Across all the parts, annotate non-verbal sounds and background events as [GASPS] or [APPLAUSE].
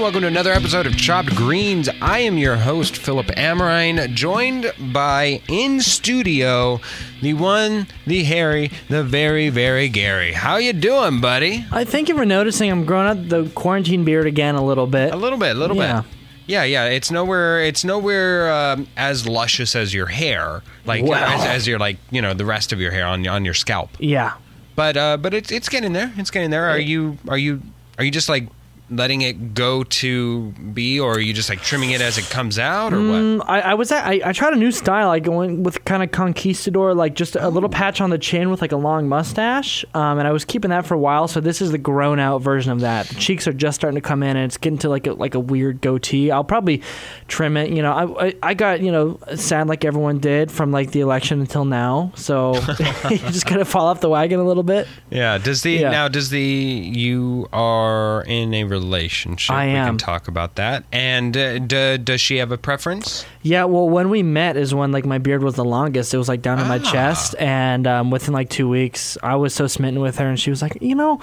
welcome to another episode of Chopped Greens. I am your host, Philip Amrine, joined by in studio the one, the Harry, the very, very Gary. How you doing, buddy? I thank you for noticing I'm growing out the quarantine beard again a little bit. A little bit, a little Yeah. bit. Yeah, yeah. It's nowhere. It's nowhere um, as luscious as your hair, like Wow. as, as your like you know the rest of your hair on on your scalp. Yeah. But uh, but it's it's getting there. It's getting there. Are you are you are you just like letting it go to be, or are you just like trimming it as it comes out, or what? Mm, I, I was at, I, I tried a new style. I went with kind of conquistador, like just a little patch on the chin with like a long mustache. Um, and I was keeping that for a while. So this is the grown out version of that. The cheeks are just starting to come in, and it's getting to like a like a weird goatee. I'll probably trim it. You know, I I, I got you know sad like everyone did from like the election until now. So [LAUGHS] you just kind of fall off the wagon a little bit. Yeah. Does the Yeah. now does the you are in a relationship? I We can am. talk about that. And uh, d- does she have a preference? Yeah, well, when we met is when like my beard was the longest. It was like down to my Ah. chest, and um, within like two weeks, I was so smitten with her, and she was like, you know,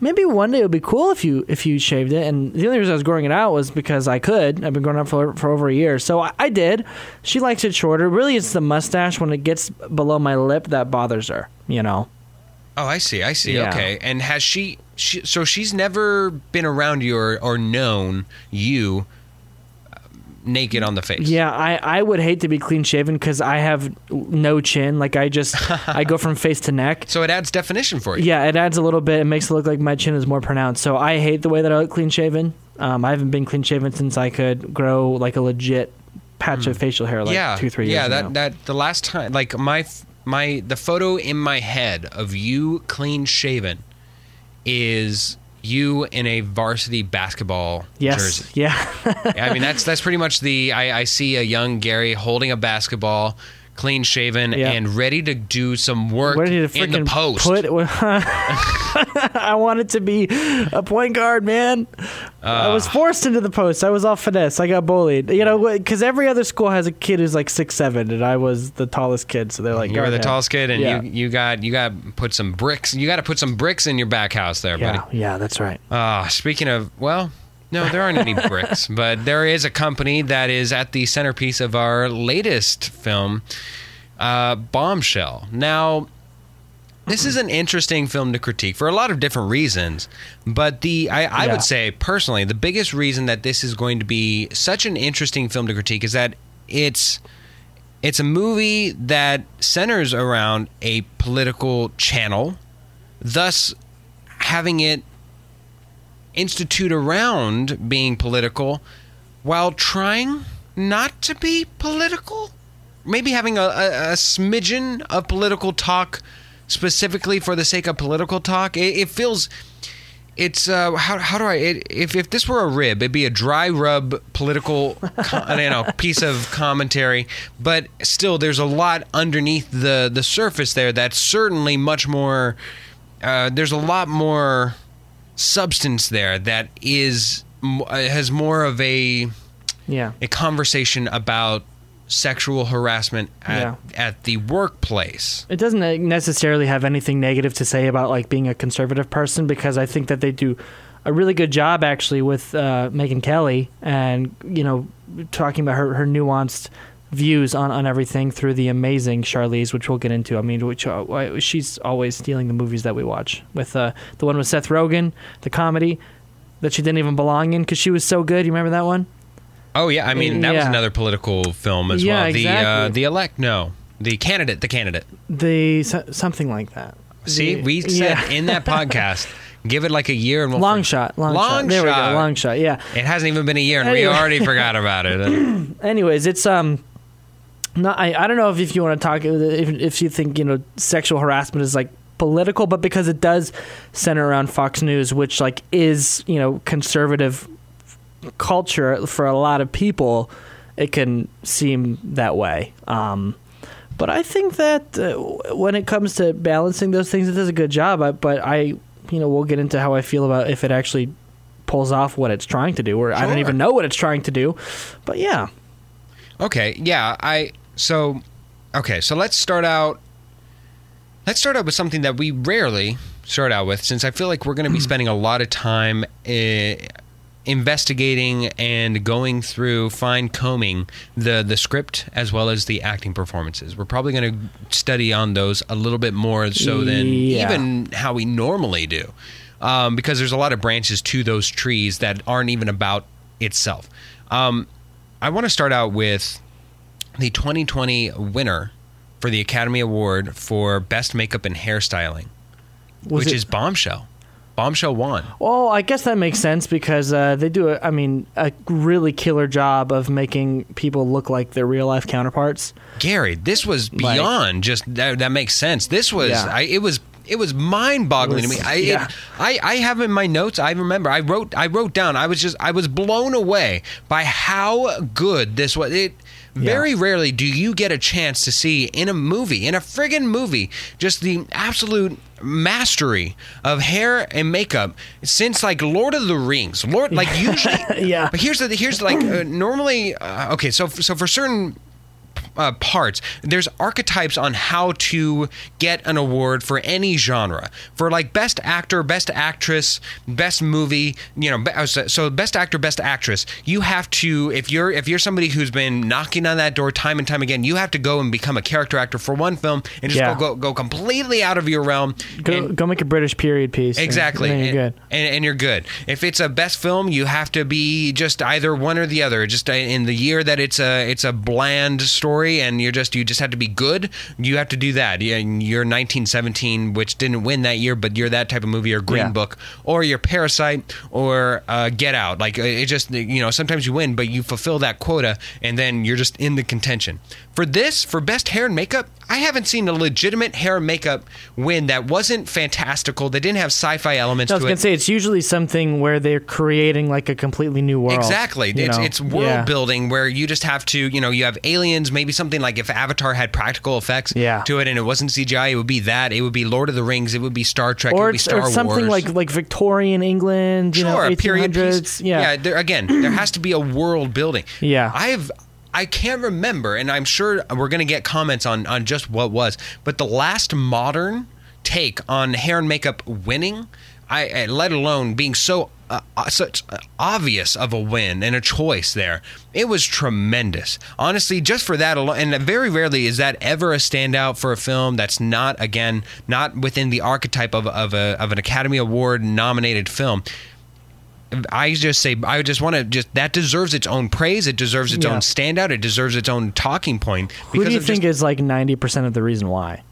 maybe one day it would be cool if you if you shaved it. And the only reason I was growing it out was because I could. I've been growing it out for for over a year, so I, I did. She likes it shorter. Really, it's the mustache when it gets below my lip that bothers her. You know. Oh, I see. I see. Yeah. Okay. And has she, she? So she's never been around you or, or known you uh, naked on the face. Yeah, I, I would hate to be clean shaven because I have no chin. Like I just [LAUGHS] I go from face to neck. So it adds definition for you. Yeah, it adds a little bit. It makes it look like my chin is more pronounced. So I hate the way that I look clean shaven. Um, I haven't been clean shaven since I could grow like a legit patch of facial hair, like Hmm. yeah. two three years Yeah. ago. That that the last time, like my my the photo in my head of you clean shaven is you in a varsity basketball yes, jersey. yeah, I mean, that's that's pretty much the. I, I see a young Gary holding a basketball, clean shaven, Yeah. and ready to do some work ready to in the post. put. [LAUGHS] [LAUGHS] [LAUGHS] I wanted to be a point guard, man. I was Ah. forced into the post. I was all finesse. I got bullied. You know, because every other school has a kid who's like six seven, and I was the tallest kid. So they're like, you were the him." tallest kid, and Yeah. you you got you got put some bricks. You got to put some bricks in your back house there, Yeah, buddy. yeah, that's right. Ah, speaking of, well, no, there aren't any bricks, [LAUGHS] but there is a company that is at the centerpiece of our latest film, uh, Bombshell. Now, this is an interesting film to critique for a lot of different reasons, but the I, I Yeah. would say personally the biggest reason that this is going to be such an interesting film to critique is that it's it's a movie that centers around a political channel, thus having it institute around being political while trying not to be political. Maybe having a, a, a smidgen of political talk specifically for the sake of political talk. It, it feels. It's uh, how, how do I it, if if this were a rib it'd be a dry rub political co- you know piece of commentary but still there's a lot underneath the the surface there that's certainly much more uh, there's a lot more substance there that is uh, has more of a Yeah. a conversation about sexual harassment at, Yeah. at the workplace. It doesn't necessarily have anything negative to say about like being a conservative person because I think that they do a really good job actually with uh, Megyn Kelly and you know talking about her, her nuanced views on, on everything through the amazing Charlize, which we'll get into. I mean, which uh, she's always stealing the movies that we watch. With uh, the one with Seth Rogen, the comedy that she didn't even belong in because she was so good. You remember that one? Oh yeah, I mean that was another political film as Yeah, well. The uh, exactly. the elect no, the candidate, the candidate. The so- something like that. See, The- we said yeah. in that podcast, [LAUGHS] give it like a year and we'll long shot, long, Long shot. There we shot. go, long shot. Yeah. It hasn't even been a year and we already forgot about it. [LAUGHS] anyways, it's um, not I, I don't know if, if you want to talk if if you think you know sexual harassment is like political, but because it does center around Fox News, which like is you know conservative culture for a lot of people, it can seem that way. Um, but I think that uh, when it comes to balancing those things, it does a good job. I, but I, you know, we'll get into how I feel about if it actually pulls off what it's trying to do, or I don't even know what it's trying to do. But yeah, Okay, yeah, I so okay, so let's start out let's start out with something that we rarely start out with since I feel like we're going to be [CLEARS THROAT] spending a lot of time uh, investigating and going through fine combing the the script as well as the acting performances. We're probably going to study on those a little bit more so than Yeah. even how we normally do, um, because there's a lot of branches to those trees that aren't even about itself. Um, I want to start out with the 2020 winner for the Academy Award for Best Makeup and Hairstyling, Was which it- is Bombshell. Bombshell won. Well, I guess that makes sense because uh, they do, a, I mean, a really killer job of making people look like their real life counterparts. Gary, this was Like- beyond just that. That makes sense. This was, Yeah. I, it was, it was mind-boggling It was- to me. I, yeah. it, I, I have in my notes. I remember. I wrote, I wrote down. I was just, I was blown away by how good this was. It. Very rarely do you get a chance to see in a movie, in a friggin' movie, just the absolute mastery of hair and makeup since like Lord of the Rings. Lord, like [LAUGHS] usually, Yeah. But here's the here's like uh, normally, uh, okay. So so for certain uh, parts. There's archetypes on how to get an award for any genre. For like best actor, best actress, best movie, you know, uh, so best actor, best actress, you have to if you're if you're somebody who's been knocking on that door time and time again, you have to go and become a character actor for one film and just Yeah. go, go go completely out of your realm. Go, and- go make a British period piece. Exactly. then and, you're good. And, and you're good. If it's a best film, you have to be just either one or the other. Just uh, in the year that it's a it's a bland story, and you're just you just have to be good. You have to do that. Yeah, you're 1917, which didn't win that year, but you're that type of movie, or Green Yeah. Book, or you're Parasite, or uh, Get Out. Like it just you know sometimes you win, but you fulfill that quota, and then you're just in the contention. For this, for best hair and makeup, I haven't seen a legitimate hair and makeup win that wasn't fantastical. That didn't have sci-fi elements I was to gonna it. say it's usually something where they're creating like a completely new world. Exactly. It's it's world Yeah. building where you just have to, you know, you have aliens, maybe something like if Avatar had practical effects Yeah. to it and it wasn't CGI, it would be that. It would be Lord of the Rings, it would be Star Trek, it Or would be Star or something Wars. like like Victorian England, you sure, know, a period 1800s. piece. Yeah, there, again, there has to be a world building. Yeah. I've I can't remember, and I'm sure we're going to get comments on on just what was, but the last modern take on hair and makeup winning, I let alone being so. Uh, uh, such uh, obvious of a win and a choice there. It was tremendous. Honestly, just for that alone, and very rarely is that ever a standout for a film that's not again not within the archetype of of a of an Academy Award nominated film. I just say I just want to just that deserves its own praise. It deserves its Yeah. own standout. It deserves its own talking point. Who do you think just, is like ninety percent of the reason why?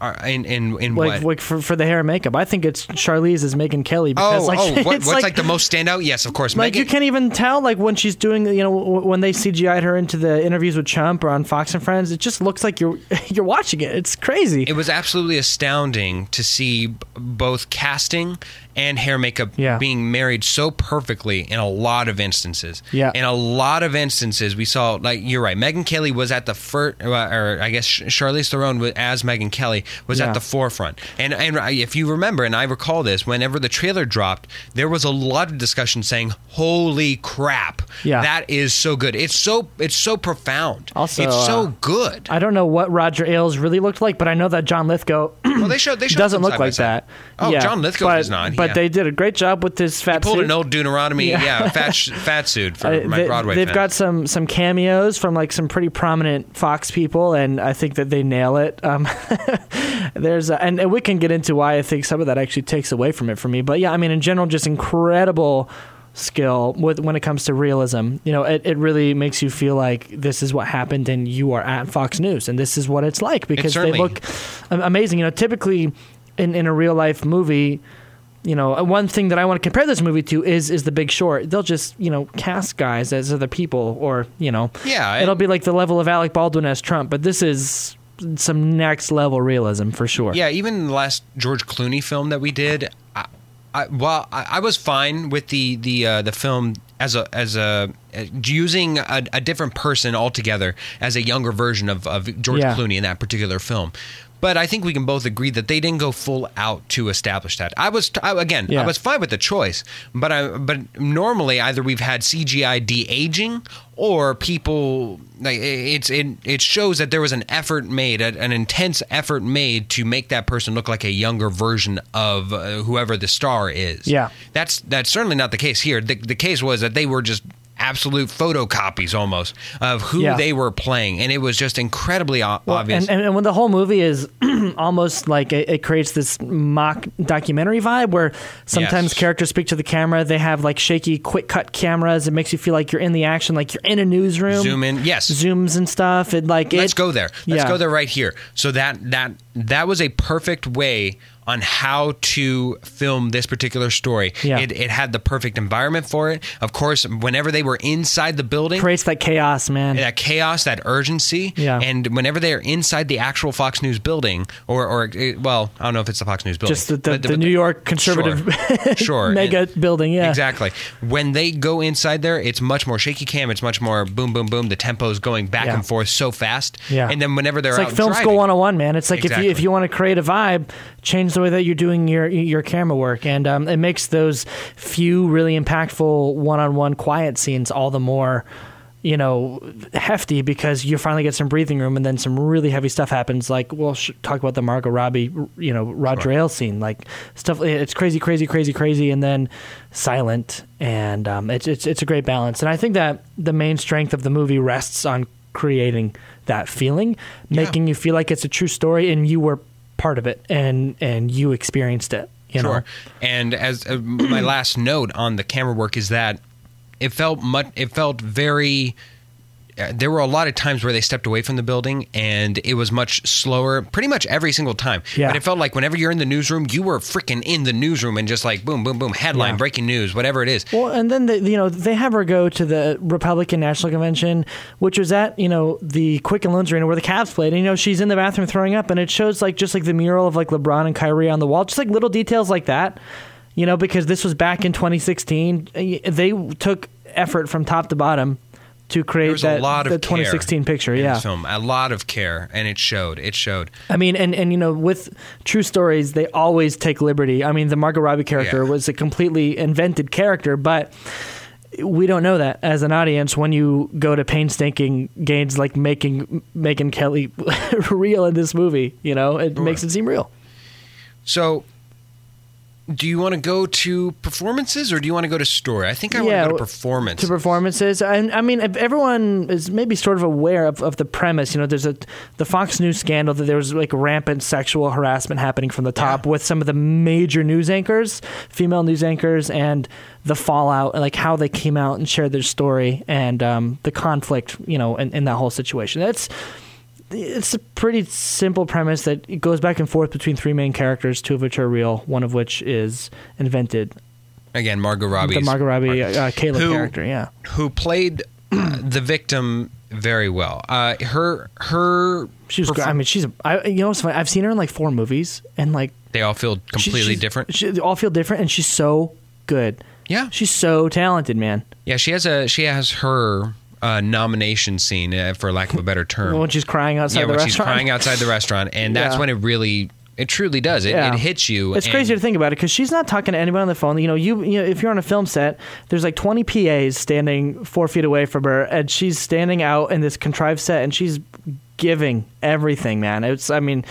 uh, in in in Like, what? like for, for the hair and makeup, I think it's Charlize as Megyn Kelly because oh, like oh, what, what's like, the most standout? Yes, of course. like you can't even tell like when she's doing you know when they CGI'd her into the interviews with Chump or on Fox and Friends, it just looks like you're [LAUGHS] you're watching it. It's crazy. it was absolutely astounding to see both casting and hair makeup Yeah. being married so perfectly in a lot of instances. Yeah. In a lot of instances, we saw like you're right. Megyn Kelly was at the first, or I guess Charlize Theron was- as Megyn Kelly was Yeah. at the forefront. And and if you remember, and I recall this, whenever the trailer dropped, there was a lot of discussion saying, "Holy crap, Yeah. that is so good. It's so it's so profound. Also, it's so uh, good." I don't know what Roger Ailes really looked like, but I know that John Lithgow well, they showed they [CLEARS THROAT] showed doesn't look like that. Oh, Yeah, John Lithgow but, does not. But yeah. they did a great job with this fat pulled suit. an old Deuteronomy, yeah, Yeah. fat [LAUGHS] sh- fat suit for Uh, my they, Broadway. They've fans. got some some cameos from like some pretty prominent Fox people, and I think that they nail it. Um, [LAUGHS] there's a, and, and we can get into why I think some of that actually takes away from it for me. But yeah, I mean, in general, just incredible skill with when it comes to realism. You know, it, it really makes you feel like this is what happened, and you are at Fox News, and this is what it's like because they look amazing. You know, typically in in a real life movie you know, uh, one thing that I want to compare this movie to is is The Big Short. They'll just you know cast guys as other people, or you know, Yeah, it'll be like the level of Alec Baldwin as Trump. But this is some next level realism for sure. Yeah, even the last George Clooney film that we did, I, I, well, I, I was fine with the the uh, the film as a as a uh, using a, a different person altogether as a younger version of, of George Yeah. Clooney in that particular film. But I think we can both agree that they didn't go full out to establish that. I was I, again, Yeah. I was fine with the choice, but I but normally either we've had CGI de aging or people like it's it it shows that there was an effort made, an intense effort made to make that person look like a younger version of uh, whoever the star is. Yeah. that's that's certainly not the case here. The the case was that they were just absolute photocopies almost of who Yeah. they were playing, and it was just incredibly o- Well, obvious. And, and, and when the whole movie is [CLEARS THROAT] almost like it, it creates this mock documentary vibe where sometimes Yes. characters speak to the camera. They have like shaky, quick cut cameras. It makes you feel like you're in the action, like you're in a newsroom. Zoom in, yes. Zooms and stuff. It like Let's it, go there. Let's yeah. go there right here. So that that that was a perfect way on how to film this particular story. Yeah. It, it had the perfect environment for it. Of course, whenever they were inside the building, creates that chaos, man. that chaos, that urgency, Yeah. and whenever they are inside the actual Fox News building, or, or uh, well, I don't know if it's the Fox News building, Just the, the, but- the but New York conservative Sure, [LAUGHS] sure. mega And- building. Yeah, Exactly. When they go inside there, it's much more shaky cam. It's much more boom, boom, boom. The tempo's going back Yeah. and forth so fast. Yeah. And then whenever they're It's like out film driving, school 101, man. It's like if you if you want to create a vibe, change the way that you're doing your your camera work, and um, it makes those few really impactful one-on-one quiet scenes all the more, you know, hefty because you finally get some breathing room, and then some really heavy stuff happens. Like we'll sh- talk about the Margot Robbie, you know, Roger Sure. Scene, like stuff. It's crazy, crazy, crazy, crazy, and then silent, and um, it's it's it's a great balance. And I think that the main strength of the movie rests on creating that feeling, Yeah. making you feel like it's a true story and you were part of it and and you experienced it. You sure. know, And as uh, my last note on the camera work is that it felt much. It felt very. Uh, there were a lot of times where they stepped away from the building and it was much slower pretty much every single time Yeah. but it felt like whenever you're in the newsroom you were freaking in the newsroom and just like boom boom boom headline Yeah. breaking news whatever it is Well, and then the, you know they have her go to the Republican National Convention, which was at you know the Quicken Loans Arena where the Cavs played. And you know she's in the bathroom throwing up, and it shows like just like the mural of like LeBron and Kyrie on the wall, just like little details like that. You know, because this was back in 2016, they took effort from top to bottom to create that a lot of the 2016 care picture. Yeah, film a lot of care and it showed it showed I mean, and, and you know, with true stories, they always take liberty. I mean, the Margot Robbie character Yeah. was a completely invented character, but we don't know that as an audience when you go to painstaking gains like making Megyn Kelly [LAUGHS] real in this movie. You know, it makes it seem real. So, do you want to go to performances or do you want to go to story? I think I Yeah, want to go to performance. to performances. And I mean, if everyone is maybe sort of aware of, of the premise, you know, there's a the Fox News scandal that there was like rampant sexual harassment happening from the top Yeah. with some of the major news anchors, female news anchors, and the fallout, and like how they came out and shared their story and um, the conflict, you know, in, in that whole situation. That's it's a pretty simple premise that it goes back and forth between three main characters, two of which are real, one of which is invented. Again, Margot Robbie. the Margot Robbie, uh, Kayla Who- character, yeah. who played uh, the victim very well. Uh, her her She was. great. I mean, she's. I, you know, what's funny? I've seen her in like four movies, and like they all feel completely she's- different. She, they all feel different, and she's so good. Yeah, She's so talented, man. yeah. She has a she has her uh, nomination scene, uh, for lack of a better term. When she's crying outside yeah, the when restaurant, she's crying outside the restaurant, and that's Yeah. when it really it truly does. It, Yeah. it hits you. It's and- crazy to think about it because she's not talking to anyone on the phone. You know, you, you know, if you're on a film set, there's like 20 PAs standing four feet away from her, and she's standing out in this contrived set, and she's giving everything, man. It's, I mean,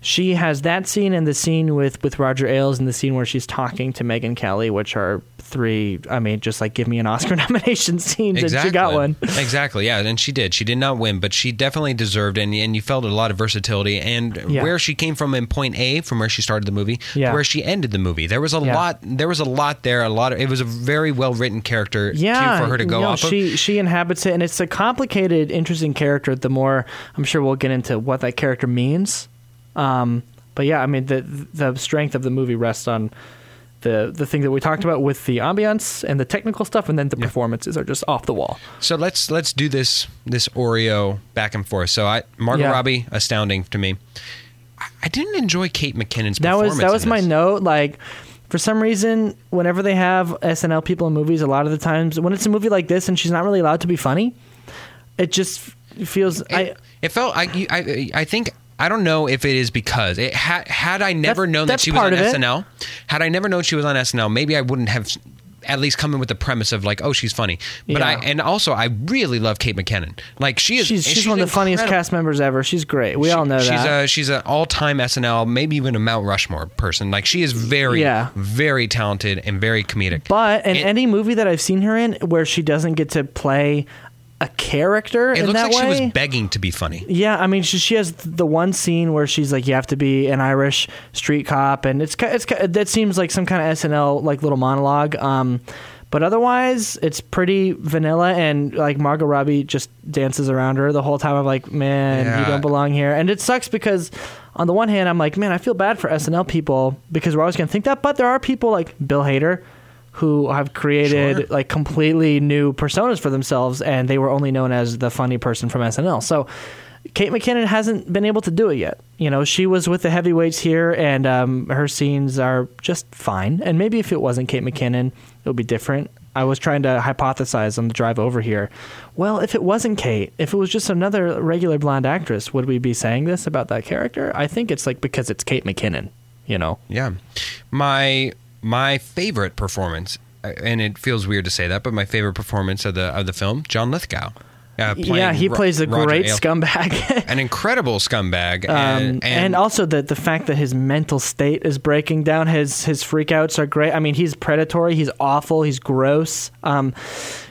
she has that scene and the scene with with Roger Ailes and the scene where she's talking to Megyn Kelly, which are three. I mean, just like give me an Oscar [LAUGHS] nomination scenes, Exactly. and she got one. [LAUGHS] exactly. Yeah, and she did. She did not win, but she definitely deserved, and and you felt a lot of versatility and Yeah. where she came from in point A, from where she started the movie, Yeah. to where she ended the movie. There was a Yeah. lot. There was a lot there. A lot of. It was a very well written character. yeah, for her to go no, off of. she she inhabits it, and it's a complicated, interesting character. The more I'm sure we'll get into what that character means. Um, but yeah, I mean the the strength of the movie rests on the the thing that we talked about with the ambiance and the technical stuff, and then the performances are just off the wall. So let's let's do this this Oreo back and forth. So I Margot Yeah. Robbie astounding to me. I, I didn't enjoy Kate McKinnon's That performance. was that was my note. Like for some reason, whenever they have SNL people in movies, a lot of the times when it's a movie like this and she's not really allowed to be funny, it just feels I. It, it felt I, I I think I don't know if it is because it had had I never That's- known that she was on it. SNL. Had I never known she was on SNL, maybe I wouldn't have at least come in with the premise of like, oh, she's funny. But I and also I really love Kate McKinnon. Like she is. she's and she's, one of the funniest cast members ever. She's great. We She- all know she's that. a she's an all time SNL, maybe even a Mount Rushmore person. Like she is very, Yeah. very talented and very comedic. but in it- any movie that I've seen her in where she doesn't get to play a character it in looks that like way, she was begging to be funny. Yeah, I mean, she, she has the one scene where she's like, "You have to be an Irish street cop," and it's it's that seems like some kind of SNL like little monologue. Um, but otherwise, it's pretty vanilla, and like Margot Robbie just dances around her the whole time. I'm like, man, you don't belong here, and it sucks because. On the one hand, I'm like, man, I feel bad for SNL people because we're always going to think that, but there are people like Bill Hader who have created Sure. like completely new personas for themselves, and they were only known as the funny person from SNL. So Kate McKinnon hasn't been able to do it yet. You know, she was with the heavyweights here, and um, her scenes are just fine. And maybe if it wasn't Kate McKinnon, it would be different. I was trying to hypothesize on the drive over here. Well, if it wasn't Kate, if it was just another regular blonde actress, would we be saying this about that character? I think it's like because it's Kate McKinnon. You know, Yeah, my my favorite performance, uh, and it feels weird to say that, but my favorite performance of the of the film, John Lithgow. Uh, yeah, he Ro- plays a Roger great Ale- scumbag. [LAUGHS] an incredible scumbag, Um, and, and, also the the fact that his mental state is breaking down. His his freakouts are great. I mean, he's predatory. He's awful. He's gross. Um,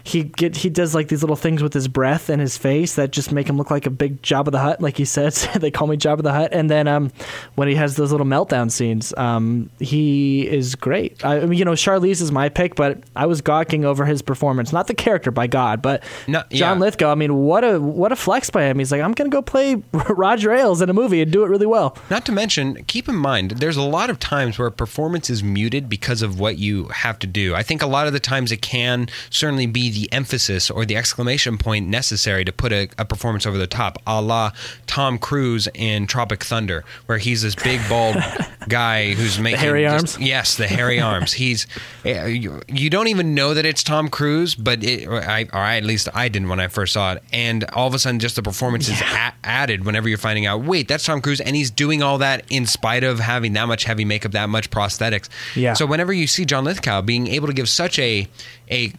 he get he does like these little things with his breath and his face that just make him look like a big Jabba the Hutt, like he says. [LAUGHS] they call me Jabba the Hutt. And then um, when he has those little meltdown scenes, um, he is great. I, I mean, you know, Charlize is my pick, but I was gawking over his performance, not the character, by God, but No, John yeah. Lithgow. I mean, what a what a flex by him. He's like, I'm gonna go play [LAUGHS] Roger Ailes in a movie and do it really well. Not to mention, keep in mind, there's a lot of times where performance is muted because of what you have to do. I think a lot of the times it can certainly be the emphasis or the exclamation point necessary to put a, a performance over the top, a la Tom Cruise in Tropic Thunder, where he's this big, bald [LAUGHS] guy who's making hairy just- arms? Yes, the hairy [LAUGHS] arms. He's eh, you, you don't even know that it's Tom Cruise, but it, I, or I, at least I didn't when I first saw it. And all of a sudden, just the performance is a- added whenever you're finding out. Wait, that's Tom Cruise, and he's doing all that in spite of having that much heavy makeup, that much prosthetics. Yeah. So whenever you see John Lithgow being able to give such a a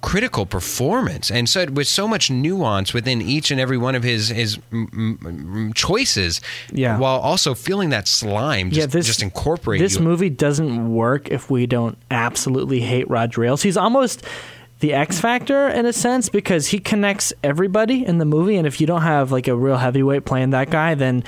critical performance and so with so much nuance within each and every one of his his mm, mm, choices Yeah. while also feeling that slime just, just incorporate this you. movie doesn't work if we don't absolutely hate Roger Ailes. He's almost the X Factor in a sense because he connects everybody in the movie, and if you don't have like a real heavyweight playing that guy, then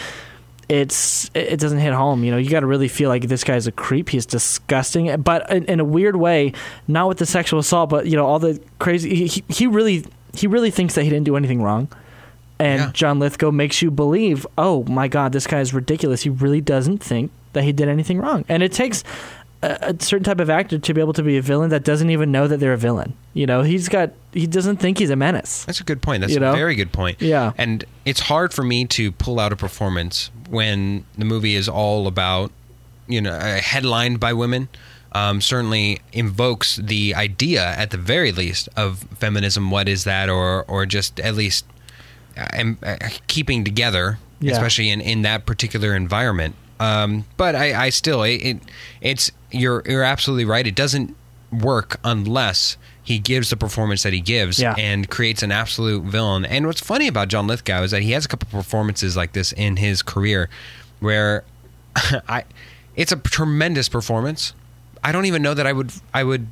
it's it doesn't hit home. You know, you got to really feel like this guy's a creep. He's disgusting, but in, in a weird way, not with the sexual assault, but you know, all the crazy. He, he really he really thinks that he didn't do anything wrong. And Yeah. John Lithgow makes you believe, oh my God, this guy is ridiculous. He really doesn't think that he did anything wrong. And it takes a, certain type of actor to be able to be a villain that doesn't even know that they're a villain. You know, he's got, he doesn't think he's a menace. That's a good point. That's You know? a very good point. Yeah. And it's hard for me to pull out a performance when the movie is all about, you know, uh, headlined by women. Um, certainly invokes the idea, at the very least, of feminism. What is that, or or just at least uh, uh, keeping together, Yeah. especially in, in that particular environment. Um, but I, I still, it, it, it's you're you're absolutely right. It doesn't work unless he gives the performance that he gives Yeah. and creates an absolute villain. And what's funny about John Lithgow is that he has a couple performances like this in his career, where [LAUGHS] I, it's a tremendous performance. I don't even know that I would I would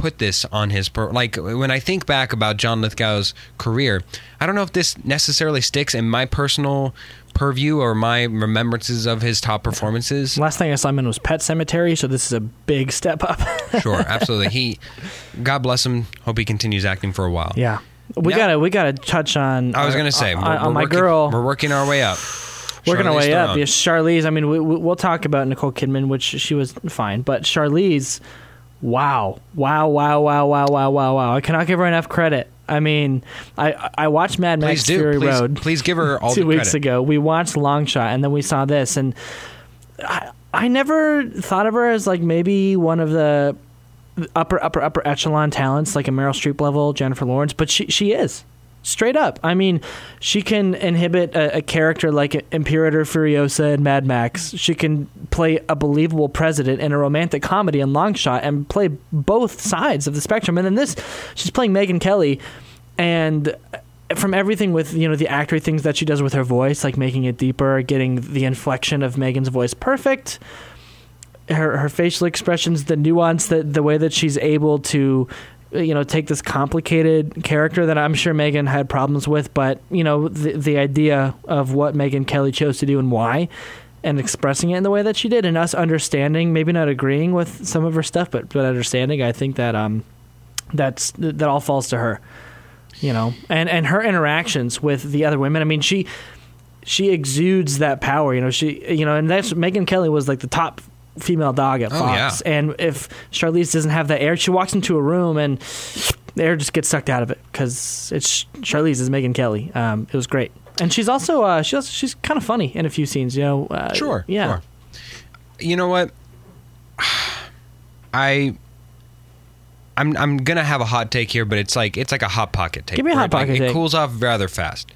put this on his per- like when I think back about John Lithgow's career, I don't know if this necessarily sticks in my personal purview or my remembrances of his top performances. Last thing I saw him in was Pet Sematary, so this is a big step up. [LAUGHS] sure, absolutely. He, God bless him. Hope he continues acting for a while. yeah. We Now- gotta we gotta touch on. I was our- gonna say, on, we're, uh, on my working, girl. We're working our way up. [SIGHS] working our Charlize way up. Yeah, Charlize. I mean, we, we'll talk about Nicole Kidman, which she was fine, but Charlize, wow, wow, wow, wow, wow, wow, wow, wow. I cannot give her enough credit. I mean, I I watched Mad Please Max do. Fury please, Road please give her all [LAUGHS] two weeks credit. ago. We watched Long Shot, and then we saw this, and I I never thought of her as like maybe one of the upper upper upper echelon talents, like a Meryl Streep level, Jennifer Lawrence, but she she is. Straight up. I mean, she can inhibit a, a character like Imperator Furiosa in Mad Max. She can play a believable president in a romantic comedy in Long Shot and play both sides of the spectrum. And then this, she's playing Megyn Kelly, and from everything with you know the actory things that she does with her voice, like making it deeper, getting the inflection of Megyn's voice perfect. Her her facial expressions, the nuance, that the way that she's able to you know take this complicated character that I'm sure Megyn had problems with, but you know the the idea of what Megyn Kelly chose to do and why, and expressing it in the way that she did, and us understanding, maybe not agreeing with some of her stuff, but but understanding, I think that um that's that all falls to her, you know, and and her interactions with the other women. I mean, she she exudes that power, you know. She you know, and that's Megyn Kelly was like the top female dog at Oh, yeah. And if Charlize doesn't have that air, she walks into a room and the air just gets sucked out of it because it's Charlize is Megyn Kelly. Um, it was great, and she's also uh, she's also, she's kind of funny in a few scenes. You know, uh, Sure. yeah, Sure. You know what? I I'm I'm gonna have a hot take here, but it's like it's like a hot pocket take. Give me a hot it, like, pocket It cools off rather fast.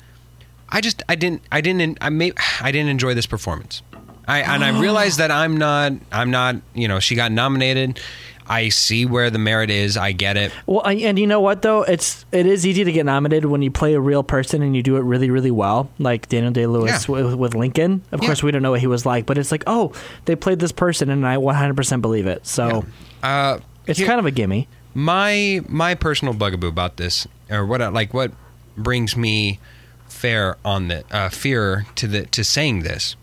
I just I didn't I didn't I may I didn't enjoy this performance. I and I realized that I'm not I'm not you know she got nominated. I see where the merit is. I get it. Well, I- and you know what though, it's it is easy to get nominated when you play a real person and you do it really, really well, like Daniel Day Lewis Yeah. with, with Lincoln. Of Yeah. course, we don't know what he was like, but it's like, oh, they played this person, and I 100% believe it. So Uh, it's kind of a gimme. my my personal bugaboo about this or what I- like what brings me fair on the uh, fear to the to saying this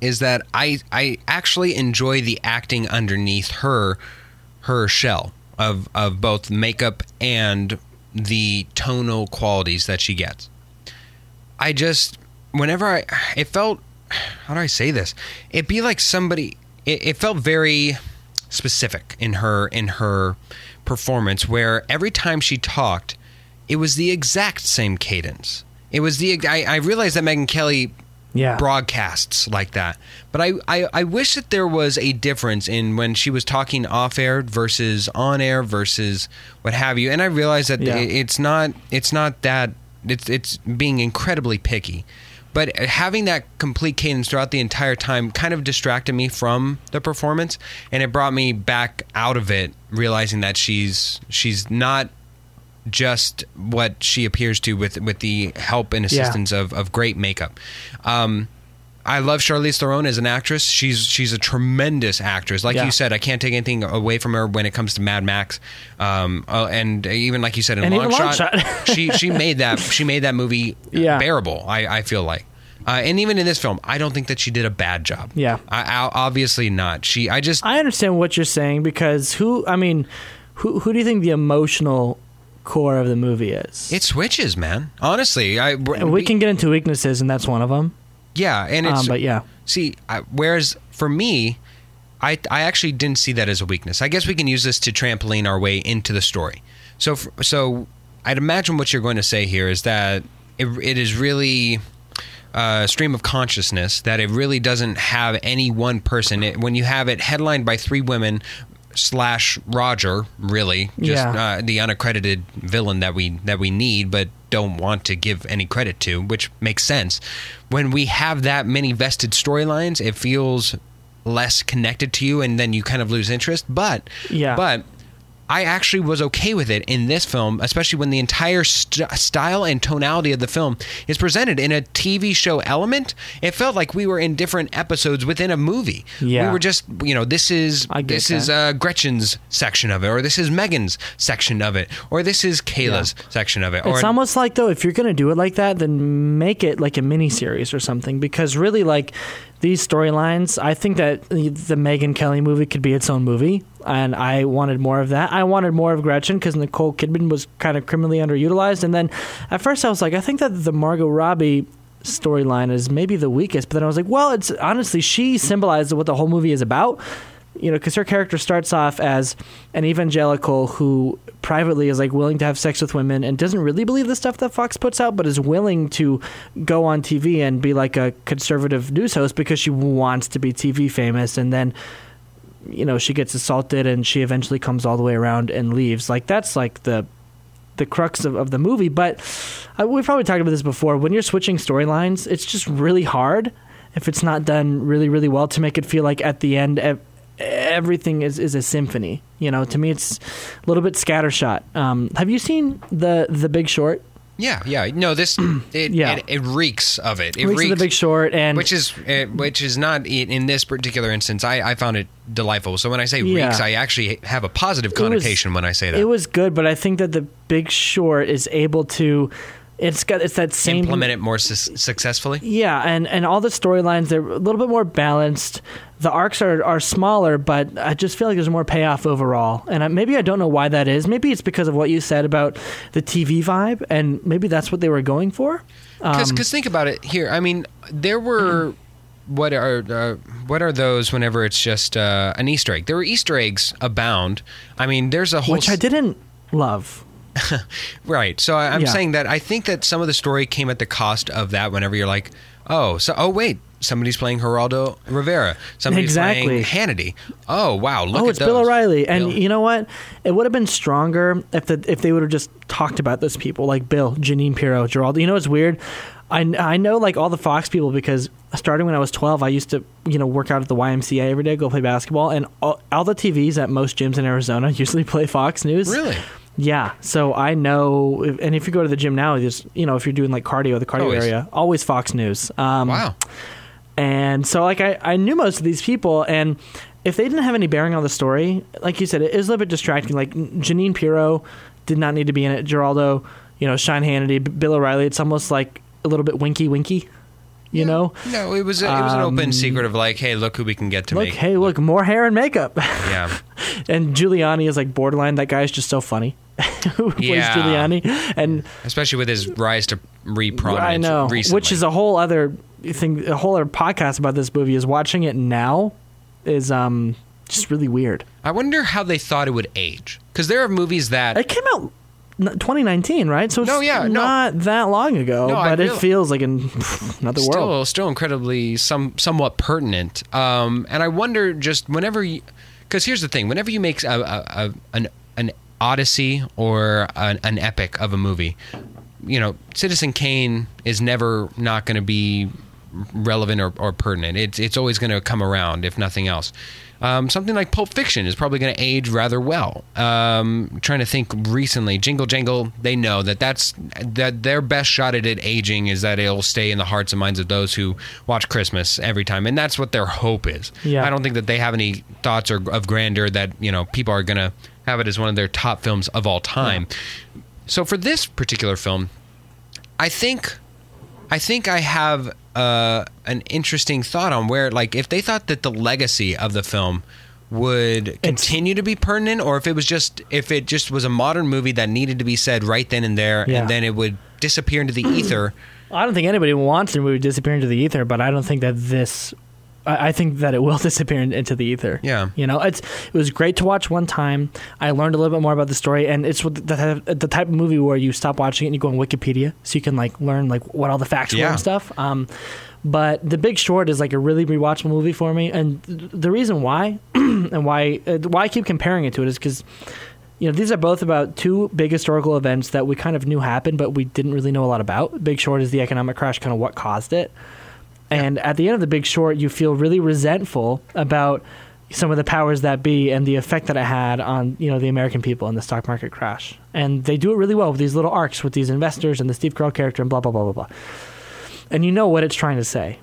is that I I actually enjoy the acting underneath her her shell of of both makeup and the tonal qualities that she gets. I just whenever I it felt how do I say this? It'd be like somebody it, it felt very specific in her in her performance where every time she talked it was the exact same cadence. It was the I, I realized that Megyn Kelly Yeah. broadcasts like that. But I, I, I wish that there was a difference in when she was talking off air versus on air versus what have you. And I realized that Yeah. it's not it's not that it's it's being incredibly picky. But having that complete cadence throughout the entire time kind of distracted me from the performance, and it brought me back out of it, realizing that she's she's not just what she appears to with with the help and Yeah. assistance of, of great makeup. Um, I love Charlize Theron as an actress. She's she's a tremendous actress. Like Yeah. you said, I can't take anything away from her when it comes to Mad Max. Um, uh, and even like you said in And Long Shot, Shot. [LAUGHS] she she made that she made that movie Yeah. bearable. I, I feel like. Uh, and even in this film, I don't think that she did a bad job. Yeah. I, I, obviously not. She, I just, I understand what you're saying because who, I mean, who who do you think the emotional core of the movie is? it switches, man. Honestly, I And we can get into weaknesses, and that's one of them. yeah, and it's Um, but yeah, See, I, whereas for me, I I actually didn't see that as a weakness. I guess we can use this to trampoline our way into the story. So so I'd imagine what you're going to say here is that it, it is really a stream of consciousness that it really doesn't have any one person. It, when you have it headlined by three women slash Roger, really just Yeah. uh, the unaccredited villain that we that we need, but don't want to give any credit to, which makes sense. When we have that many vested storylines, it feels less connected to you, and then you kind of lose interest. But Yeah. but I actually was okay with it in this film, especially when the entire st- style and tonality of the film is presented in a TV show element. It felt like we were in different episodes within a movie. Yeah. We were just, you know, this is this is uh, Gretchen's section of it, or this is Megyn's section of it, or this is Kayla's section of it. it's almost like though if you're gonna do it like that, then make it like a mini series or something. Because really, like these storylines, I think that the Megyn Kelly movie could be its own movie, and I wanted more of that. I wanted more of Gretchen because Nicole Kidman was kind of criminally underutilized. And then at first I was like, I think that the Margot Robbie storyline is maybe the weakest. But then I was like, well, it's honestly she symbolizes what the whole movie is about. You know, because her character starts off as an evangelical who privately is like willing to have sex with women and doesn't really believe the stuff that Fox puts out, but is willing to go on TV and be like a conservative news host because she wants to be TV famous. And then, you know, she gets assaulted and she eventually comes all the way around and leaves. Like that's like the the crux of, of the movie. But uh, we've probably talked about this before. When you're switching storylines, it's just really hard if it's not done really, really well to make it feel like at the end everything is, is a symphony. You know, to me, it's a little bit scattershot. Um, have you seen the the Big Short? Yeah, yeah. No, this [CLEARS THROAT] it, Yeah. it, it reeks of it. It Reeks of the Big Short, and which is uh, which is not in, this particular instance. I, I found it delightful. So when I say Yeah. reeks, I actually have a positive was- connotation when I say that. it was good. But I think that the Big Short is able to. It's got it's that same Implement it more su- successfully. Yeah, and, and all the storylines they're a little bit more balanced. The arcs are, are smaller, but I just feel like there's more payoff overall. And I, maybe I don't know why that is. Maybe it's because of what you said about the TV vibe, and maybe that's what they were going for. Because Um, think about it here. I mean, there were what are uh, what are those? Whenever it's just uh, an Easter egg, there were Easter eggs abound. I mean, there's a whole which I didn't love. [LAUGHS] Right. So I- I'm Yeah. saying that I think that some of the story came at the cost of that. Whenever you're like, oh, so oh wait, somebody's playing Geraldo Rivera, somebody's Exactly. playing Hannity. Oh wow, look oh, at it's Bill those. O'Reilly, and Bill. you know what? It would have been stronger if the if they would have just talked about those people like Bill, Jeanine Pirro, Geraldo. You know what's weird? I, I know like all the Fox people because starting when I was 12, I used to you know work out at the YMCA every day, go play basketball, and all, all the TVs at most gyms in Arizona [LAUGHS] usually play Fox News. Really? Yeah, so I know, if- and if you go to the gym now, just you know, if you're doing like cardio, the cardio Always. area, always Fox News. Um, Wow. and so like I, I knew most of these people and if they didn't have any bearing on the story like you said it is a little bit distracting like jeanine pirro did not need to be in it geraldo you know sean hannity bill o'reilly it's almost like a little bit winky winky you know No, it was a, it was an Um, open secret of like, hey, look who we can get to look make. hey look more hair and makeup Yeah. [LAUGHS] and giuliani is like borderline that guy's just so funny [LAUGHS] who plays giuliani and Especially with his rise to re prominence I know, recently. which is a whole other thing. A whole other podcast about this movie is watching it now is um just really weird. I wonder how they thought it would age. Because there are movies that It came out n- 2019, right? So it's No, yeah, no. not that long ago, No, but it feels like in another still world. still incredibly some somewhat pertinent. Um, and I wonder just whenever you, because here's the thing: whenever you make a, a, a, an an odyssey or an, an epic of a movie, you know, Citizen Kane is never not going to be relevant or, or pertinent. It's it's always going to come around, if nothing else. Um, something like Pulp Fiction is probably going to age rather well. Um, trying to think recently, Jingle Jangle, they know that that's that their best shot at it aging is that it'll stay in the hearts and minds of those who watch Christmas every time, and that's what their hope is. Yeah. I don't think that they have any thoughts or of grandeur that you know people are going to have it as one of their top films of all time. So for this particular film, I think I think I have uh, an interesting thought on where, like, if they thought that the legacy of the film would continue to be pertinent, or if it was just if it just was a modern movie that needed to be said right then and there, Yeah. and then it would disappear into the [CLEARS THROAT] ether. I don't think anybody wants the movie to disappear into the ether, but I don't think that this. I I think that it will [LAUGHS] disappear in- into the ether. Yeah. you know, it's it was great to watch one time. I learned a little bit more about the story, and it's the, type- the type of movie where you stop watching it and you go on Wikipedia, so you can like learn like what all the facts were and stuff. Um, but The Big Short is like a really rewatchable movie for me, and th- the reason why [CLEARS THROAT] and why uh, why I keep comparing it to it is because you know, these are both about two big historical events that we kind of knew happened, but we didn't really know a lot about. Big Short is the economic crash, kind of what caused it. And at the end of the Big Short, you feel really resentful about some of the powers that be and the effect that it had on you know the American people in the stock market crash. And they do it really well with these little arcs with these investors and the Steve Carell character and blah blah blah blah blah. And you know what it's trying to say.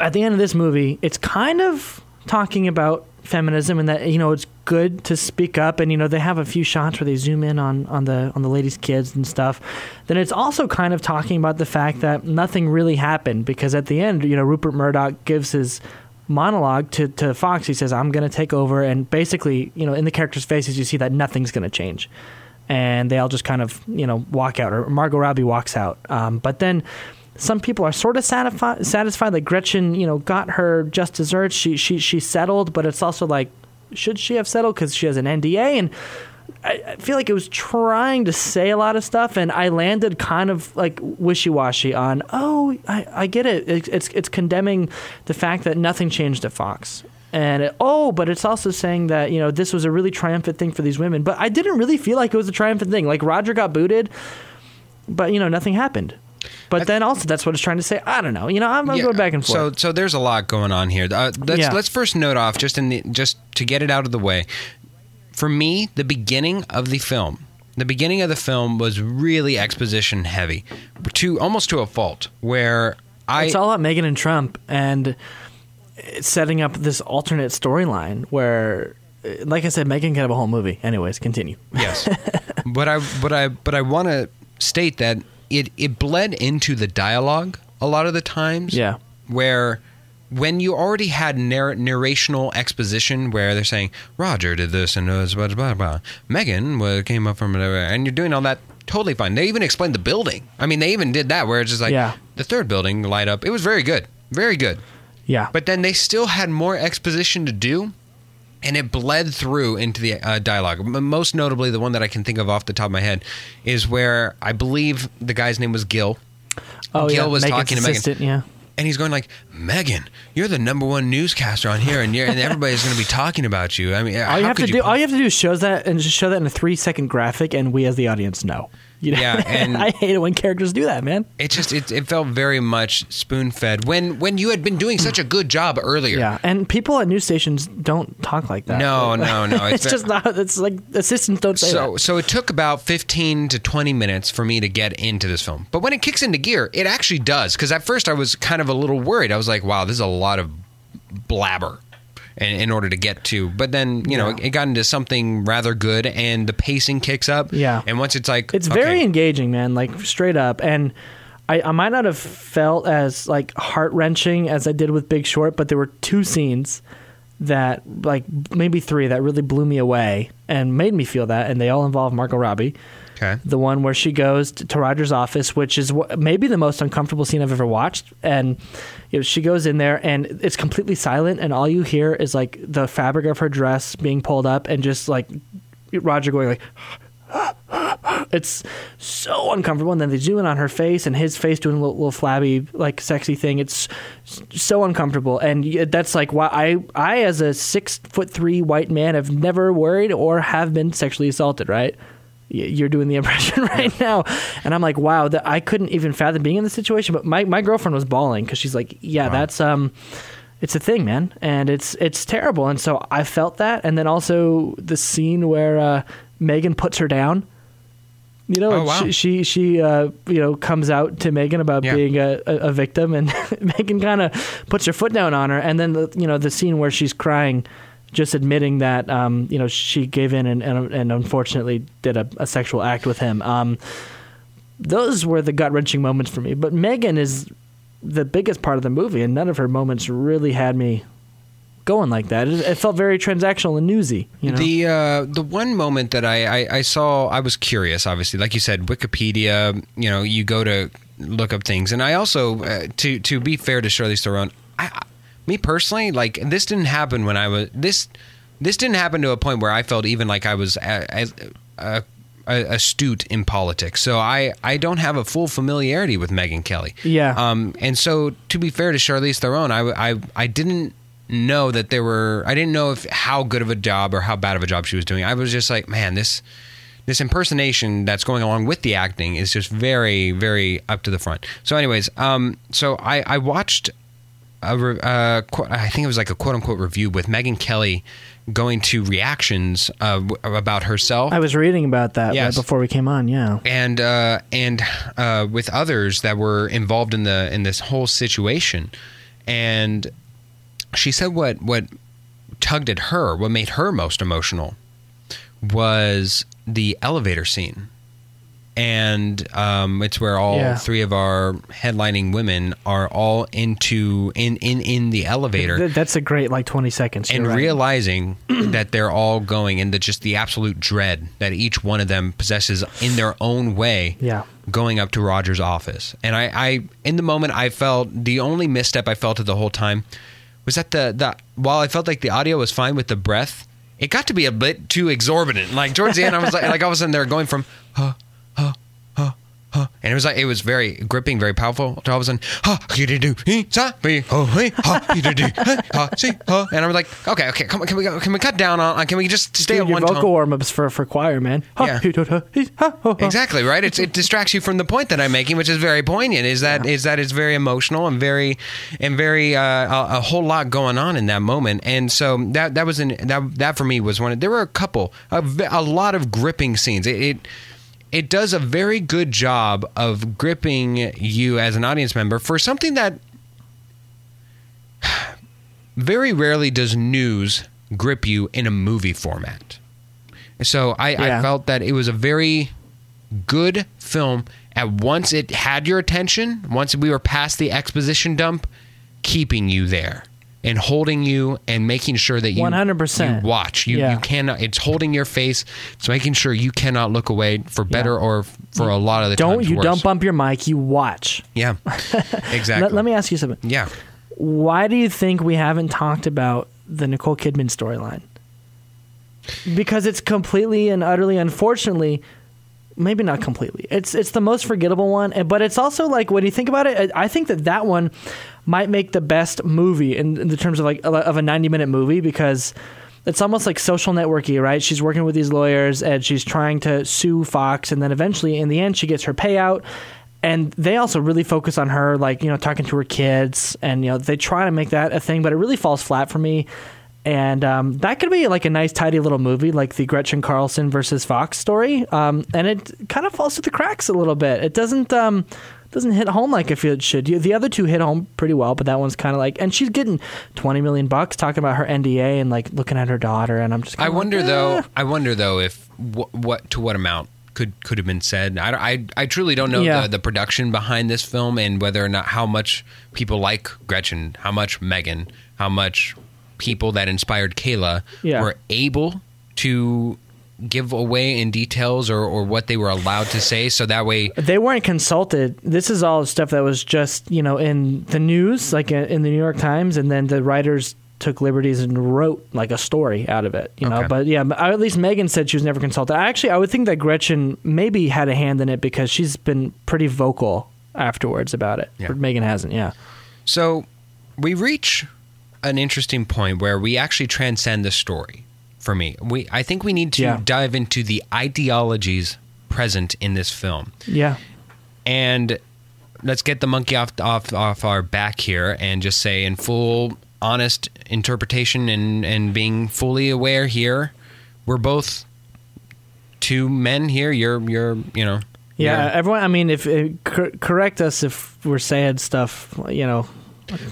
At the end of this movie, it's kind of talking about feminism and that you know it's good to speak up and you know they have a few shots where they zoom in on on the on the ladies kids and stuff. Then it's also kind of talking about the fact that nothing really happened because at the end you know Rupert Murdoch gives his monologue to, to Fox. He says I'm going to take over and basically you know in the characters faces you see that nothing's going to change. And they all just kind of you know walk out or Margot Robbie walks out. Um, but then some people are sort of satisfied satisfied that Gretchen you know got her just desserts she she she settled but it's also like should she have settled because she has an NDA and I, I feel like it was trying to say a lot of stuff and I landed kind of like wishy-washy on oh I, I get it. it it's it's condemning the fact that nothing changed at Fox And it, oh, but it's also saying that you know this was a really triumphant thing for these women. But I didn't really feel like it was a triumphant thing. Like Roger got booted, but you know nothing happened. But then also that's what it's trying to say. I don't know. You know, I'm, I'm Yeah, going back and forth. so so there's a lot going on here. Uh, let's Yeah. let's first note off just in the, just to get it out of the way. For me, the beginning of the film, the beginning of the film was really exposition heavy, to almost to a fault. Where I it's all about Megyn and Trump and it's setting up this alternate storyline where, like I said, Megyn can have a whole movie. Anyways, continue. Yes, [LAUGHS] but I but I but I want to state that it it bled into the dialogue a lot of the times. Yeah. where when you already had narr- narrational exposition where they're saying Roger did this and uh, blah blah blah. Megyn uh, came up from whatever, and you're doing all that. Totally fine. They even explained the building. I mean, they even did that where it's just like Yeah. the third building light up. It was very good, very good. Yeah. But then they still had more exposition to do, and it bled through into the uh, dialogue. Most notably, the one that I can think of off the top of my head is where I believe the guy's name was Gil, oh, Gil yeah. was Megyn's talking to Megyn. Yeah. and he's going like, "Megyn, you're the number one newscaster on here, and, you're, and everybody's going to be talking about you." I mean, All you have to do, all you have to do is show that and just show that in a three second graphic, and we as the audience know. You know? Yeah, [LAUGHS] and- I hate it when characters do that, man. It just it, it felt very much spoon fed when when you had been doing such a good job earlier. Yeah, and people at news stations don't talk like that. No, no, no. [LAUGHS] it's It's just not. It's like assistants don't say So, that. so it took about 15 to 20 minutes for me to get into this film. But when it kicks into gear, it actually does. Because at first I was kind of a little worried. I was like, wow, this is a lot of blabber in, in order to get to. But then, you know, Yeah. it got into something rather good and the pacing kicks up. Yeah. And once it's like, It's okay, very engaging, man. Like straight up, and I, I might not have felt as like heart wrenching as I did with Big Short, but there were two scenes that like maybe three that really blew me away and made me feel that, and they all involve Margot Robbie. Okay. The one where she goes to, to Roger's office, which is wh- maybe the most uncomfortable scene I've ever watched, and you know, she goes in there and it's completely silent, and all you hear is like the fabric of her dress being pulled up, and just like Roger going like [GASPS] [GASPS] [GASPS] it's so uncomfortable. And then they zoom in on her face and his face doing a little, little flabby, like sexy thing. It's so uncomfortable. And that's like why I, I as a six foot three white man, have never worried or have been sexually assaulted. Right? You're doing the [LAUGHS] impression right now, and I'm like, wow, that I couldn't even fathom being in this situation. But my, my girlfriend was bawling because she's like, yeah, Wow. that's um, it's a thing, man, and it's it's terrible. And so I felt that, and then also the scene where uh, Megyn puts her down. You know, Oh, wow. she she, she uh, you know comes out to Megyn about Yeah. being a, a, victim, and [LAUGHS] Megyn kind of puts her foot down on her, and then the, you know the scene where she's crying, just admitting that um, you know she gave in and and, and unfortunately did a, a sexual act with him. Um, those were the gut wrenching moments for me. But Megyn is the biggest part of the movie, and none of her moments really had me going like that. It, it felt very transactional and newsy. You know? The uh, the one moment that I, I, I saw, I was curious. Obviously, like you said, Wikipedia. You know, you go to look up things, and I also uh, to to be fair to Charlize Theron, I, I- me personally, like this didn't happen when I was this this didn't happen to a point where I felt even like I was a, a, a, astute in politics. So I I don't have a full familiarity with Megyn Kelly. Yeah. Um, and so to be fair to Charlize Theron, I, I, I didn't know that there were, I didn't know if how good of a job or how bad of a job she was doing. I was just like, man, this, this impersonation that's going along with the acting is just very, very up to the front. So anyways, um, so I, I watched a, uh, I think it was like a quote unquote review with Megyn Kelly going to reactions uh, about herself I was reading about that Yes. right before we came on. Yeah. and uh, and uh, with others that were involved in the in this whole situation, and she said what what tugged at her, what made her most emotional, was the elevator scene, and um, it's where all Yeah. three of our headlining women are all into in in in the elevator that's a great like 20 seconds. and right. realizing [CLEARS THROAT] that they're all going into just the absolute dread that each one of them possesses in their own way Yeah. going up to roger's office and I, I in the moment i felt the only misstep i felt it the whole time was that the, the while i felt like the audio was fine with the breath it got to be a bit too exorbitant. Like towards the end i was like like all of a sudden they're going from huh huh huh huh And it was like it was very gripping, very powerful. All of a sudden, ha, you did do, he, sa, be, ho, he, ha, you did do, ha, ha, [LAUGHS] see, ha. and I was like, okay, okay, come on, can we can we cut down on? Can we just stay Dude, at your one vocal tone? warm ups for for choir, man. Yeah. he, do, ha, he, ha, ho, ho. Exactly right. It's, it distracts you from the point that I'm making, which is very poignant. Is that is that it's very emotional and very and very uh, a, a whole lot going on in that moment. And so that that was an that that for me was one. Of, there were a couple, a, a lot of gripping scenes. It, it it does a very good job of gripping you as an audience member for something that [SIGHS] very rarely does news grip you in a movie format. So I, Yeah. I felt that it was a very good film. At once it had your attention, once we were past the exposition dump, keeping you there and holding you and making sure that you 100%. you watch. You Yeah. you cannot. It's holding your face. It's making sure you cannot look away for better or for a lot of the Don't you worse. don't bump your mic. You watch. Yeah, [LAUGHS] exactly. Let, let me ask you something. Yeah. Why do you think we haven't talked about the Nicole Kidman storyline? Because it's completely and utterly, unfortunately, maybe not completely. It's it's the most forgettable one, but it's also like when you think about it, I think that that one might make the best movie in, in the terms of like of a ninety minute movie because it's almost like social networky, right? She's working with these lawyers and she's trying to sue Fox, and then eventually, in the end, she gets her payout. And they also really focus on her, like you know, talking to her kids, and you know, they try to make that a thing, but it really falls flat for me. And um, that could be like a nice, tidy little movie, like the Gretchen Carlson versus Fox story. Um, and it kind of falls through the cracks a little bit. It doesn't um, doesn't hit home like I feel it should. The other two hit home pretty well, but that one's kind of like, and she's getting twenty million bucks talking about her NDA and like looking at her daughter, and I'm just. I wonder like, though. eh. I wonder though if what, what to what amount could could have been said. I, I, I truly don't know Yeah. the, the production behind this film and whether or not how much people like Gretchen, how much Megyn, how much people that inspired Kayla Yeah. were able to give away in details or, or what they were allowed to say. So that way, They weren't consulted. This is all stuff that was just you know in the news, like uh, in the New York Times, and then the writers took liberties and wrote like a story out of it. You know, Okay. but yeah, at least Megyn said she was never consulted. Actually, I would think that Gretchen maybe had a hand in it because she's been pretty vocal afterwards about it. Yeah. But Megyn hasn't. Yeah. So we reach an interesting point where we actually transcend the story for me. We I think we need to Yeah. dive into the ideologies present in this film. Yeah. And let's get the monkey off off off our back here and just say in full honest interpretation and and being fully aware here, we're both two men here. You're you're you know Yeah, you're- everyone. I mean, if uh, cor- correct us if we're saying stuff, you know,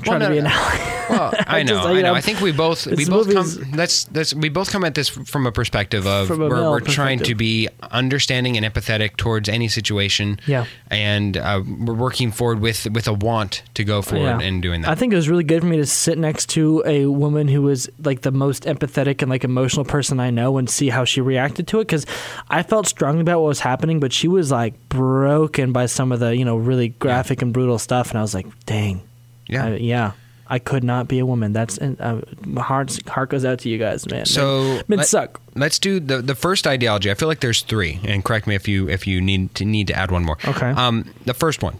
trying no, to be an Well, [LAUGHS] I know, just, I know. know, I think we both we both come. Let's let's we both come at this from a perspective of we're, we're trying to be understanding and empathetic towards any situation. Yeah. and uh, we're working forward with with a want to go forward Yeah. and doing that. I think it was really good for me to sit next to a woman who was like the most empathetic and like emotional person I know and see how she reacted to it because I felt strongly about what was happening, but she was like broken by some of the you know really graphic and brutal stuff, and I was like, dang, yeah. I, yeah. I could not be a woman. That's and uh, my heart heart goes out to you guys, man. So men let- suck. Let's do the the first ideology. I feel like there's three, and correct me if you if you need to need to add one more. Okay. Um, the first one,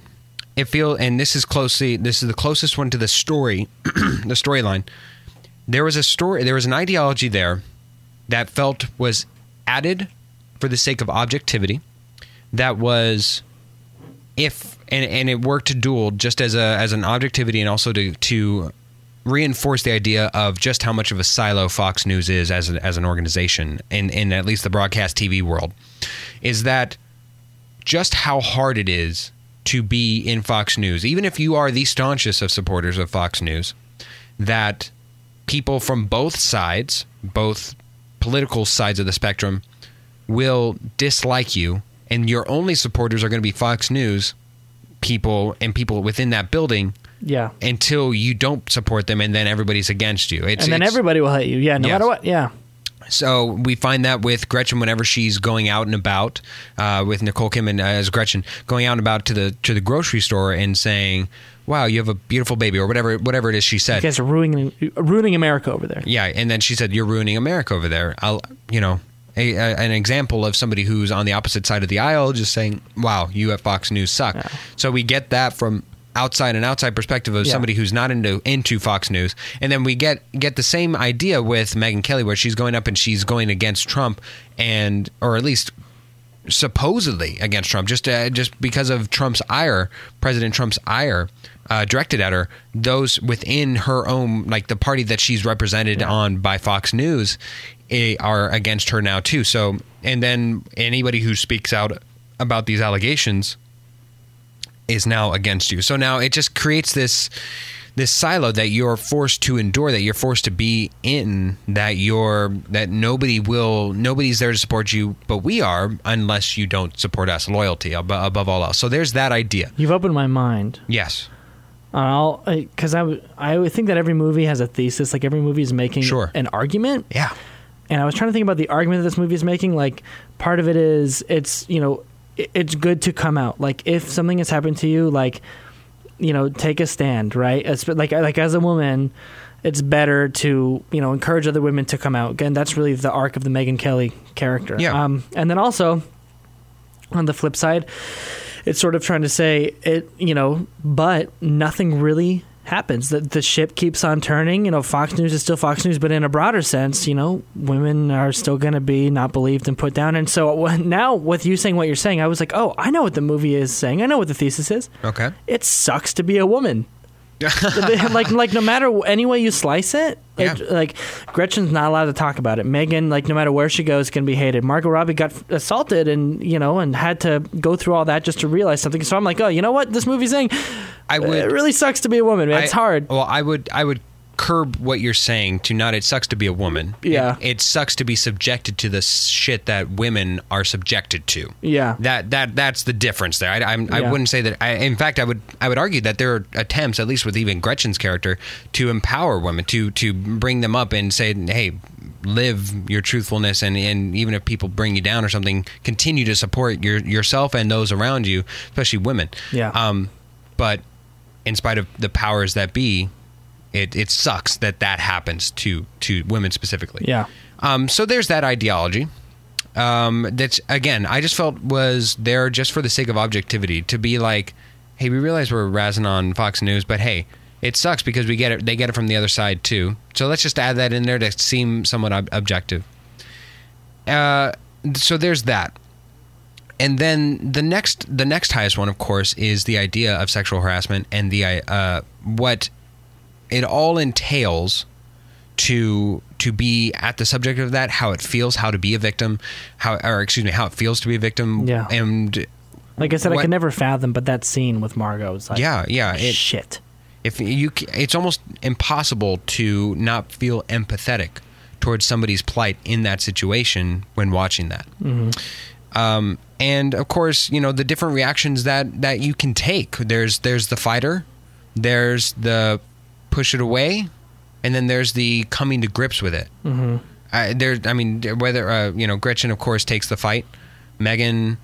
it feel, and this is closely this is the closest one to the story, [CLEARS THROAT] the storyline. There was a story. There was an ideology there that felt was added for the sake of objectivity. That was if and, and it worked to dual just as a as an objectivity and also to to reinforce the idea of just how much of a silo Fox News is as an, as an organization in in at least the broadcast TV world is that just how hard it is to be in Fox News even if you are the staunchest of supporters of Fox News that people from both sides both political sides of the spectrum will dislike you and your only supporters are going to be Fox News people and people within that building Yeah, until you don't support them and then everybody's against you. It's, and then everybody will hate you. Yeah, no Yes. matter what. Yeah, so we find that with Gretchen whenever she's going out and about uh, with Nicole Kidman uh, as Gretchen going out and about to the to the grocery store and saying, "Wow, you have a beautiful baby," or whatever whatever it is she said. you guys are ruining ruining America over there. Yeah, and then she said, "You're ruining America over there." I'll, you know, a, a, an example of somebody who's on the opposite side of the aisle, just saying, "Wow, you at Fox News suck." Yeah. So we get that from outside an outside perspective of Yeah. somebody who's not into into Fox News, and then we get get the same idea with Megyn Kelly, where she's going up and she's going against Trump, and or at least supposedly against Trump, just uh, just because of Trump's ire, President Trump's ire. Uh, directed at her, those within her own, like the party that she's represented on by Fox News, are against her now too. So, and then anybody who speaks out about these allegations is now against you. So now it just creates this this silo that you're forced to endure, that you're forced to be in, that you're that nobody will nobody's there to support you, but we are unless you don't support us. Loyalty ab- above all else. So there's that idea. You've opened my mind. Yes. I'll because I I would think that every movie has a thesis. Like every movie is making Sure. an argument. Yeah. And I was trying to think about the argument that this movie is making. Like part of it is it's you know it's good to come out. Like if something has happened to you, like you know take a stand, right? As, like like as a woman, it's better to you know encourage other women to come out. Again, that's really the arc of the Megyn Kelly character. Yeah. Um, and then also on the flip side, it's sort of trying to say it, you know, but nothing really happens. that the ship keeps on turning. You know, Fox News is still Fox News, but in a broader sense, you know, women are still going to be not believed and put down. And so uh, [LAUGHS] now, with you saying what you're saying, I was like, oh, I know what the movie is saying. I know what the thesis is. Okay. It sucks to be a woman. Like like no matter any way you slice it, it- like Gretchen's not allowed to talk about it. Megyn, like no matter where she goes, can be hated. Margot Robbie got assaulted and you know and had to go through all that just to realize something. So I'm like, oh, you know what? This movie's saying I would it really sucks to be a woman. Man. It's I- hard. Well, I would I would curb what you're saying to not it sucks to be a woman. Yeah. It, it sucks to be subjected to the shit that women are subjected to. Yeah. That that that's the difference there. I, I'm, I Yeah. wouldn't say that. I, in fact, I would I would argue that there are attempts, at least with even Gretchen's character, to empower women to to bring them up and say, hey. Live your truthfulness, and, and even if people bring you down or something, continue to support your yourself and those around you, especially women. Yeah. Um, but in spite of the powers that be, it, it sucks that that happens to to women specifically. Yeah. Um, so there's that ideology. Um, that's again, I just felt was there just for the sake of objectivity to be like, hey, we realize we're razzing on Fox News, but hey, it sucks because we get it. They get it from the other side too. So let's just add that in there to seem somewhat ob- objective. Uh, so there's that and then the next the next highest one of course is the idea of sexual harassment and the uh, what it all entails to to be at the subject of that how it feels how to be a victim how or excuse me how it feels to be a victim Yeah. and Like I said, I what- could never fathom, but that scene with Margot is like, yeah yeah it, shit. if you it's almost impossible to not feel empathetic towards somebody's plight in that situation when watching that um, and of course you know the different reactions that that you can take there's there's the fighter there's the push it away and then there's the coming to grips with it mm-hmm. I, there i mean whether uh, you know gretchen of course takes the fight megyn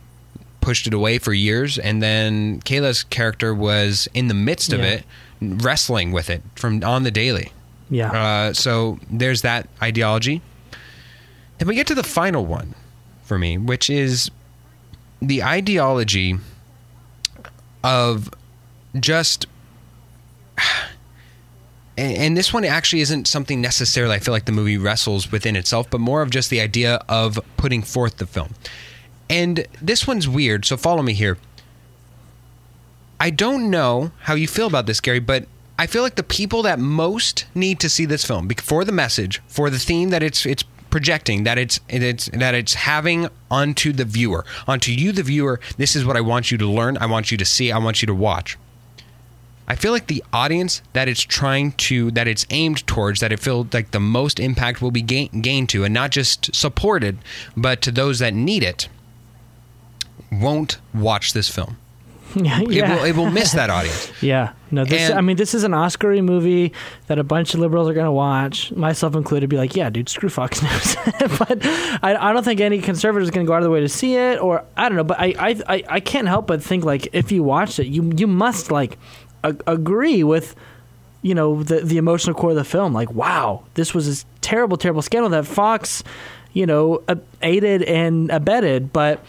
pushed it away for years and then kayla's character was in the midst of Yeah. it wrestling with it from on the daily Yeah. uh, so there's that ideology. Then we get to the final one for me, which is the ideology of just. And and this one actually isn't something necessarily I feel like the movie wrestles within itself, but more of just the idea of putting forth the film. And this one's weird, so follow me here. I don't know how you feel about this, Gary, but I feel like the people that most need to see this film for the message, for the theme that it's it's projecting, that it's it's that it's having onto the viewer, onto you, the viewer. This is what I want you to learn. I want you to see. I want you to watch. I feel like the audience that it's trying to, that it's aimed towards, that it feels like the most impact will be gain, gained to, and not just supported, but to those that need it, won't watch this film. [LAUGHS] yeah. It, will, it will miss that [LAUGHS] audience. Yeah, no. This, And- I mean, this is an Oscar movie that a bunch of liberals are going to watch, myself included. Be like, yeah, dude, screw Fox [LAUGHS] News. but I, I don't think any conservative is going to go out of the way to see it, or I don't know. But I, I, I, I can't help but think like if you watched it, you, you must like a- agree with, you know, the the emotional core of the film. Like, wow, this was a terrible, terrible scandal that Fox. you know, aided and abetted. But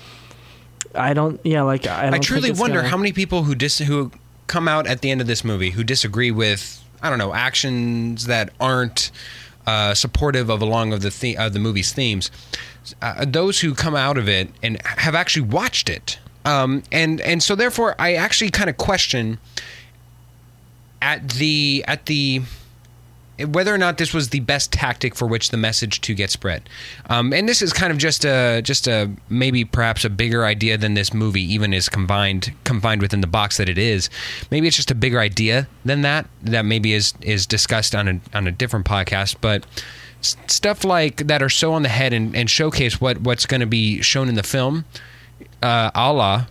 I don't, yeah, like I, don't I truly wonder gonna- how many people who dis- who come out at the end of this movie who disagree with I don't know actions that aren't uh, supportive of along of the the- of the movie's themes. Uh, those who come out of it and have actually watched it, um, and and so therefore I actually kind of question at the at the whether or not this was the best tactic for which the message to get spread. Um, and this is kind of just a just a maybe perhaps a bigger idea than this movie even is combined confined within the box that it is. Maybe it's just a bigger idea than that that maybe is is discussed on a on a different podcast, but stuff like that are so on the head and, and showcase what what's going to be shown in the film. Uh, a la,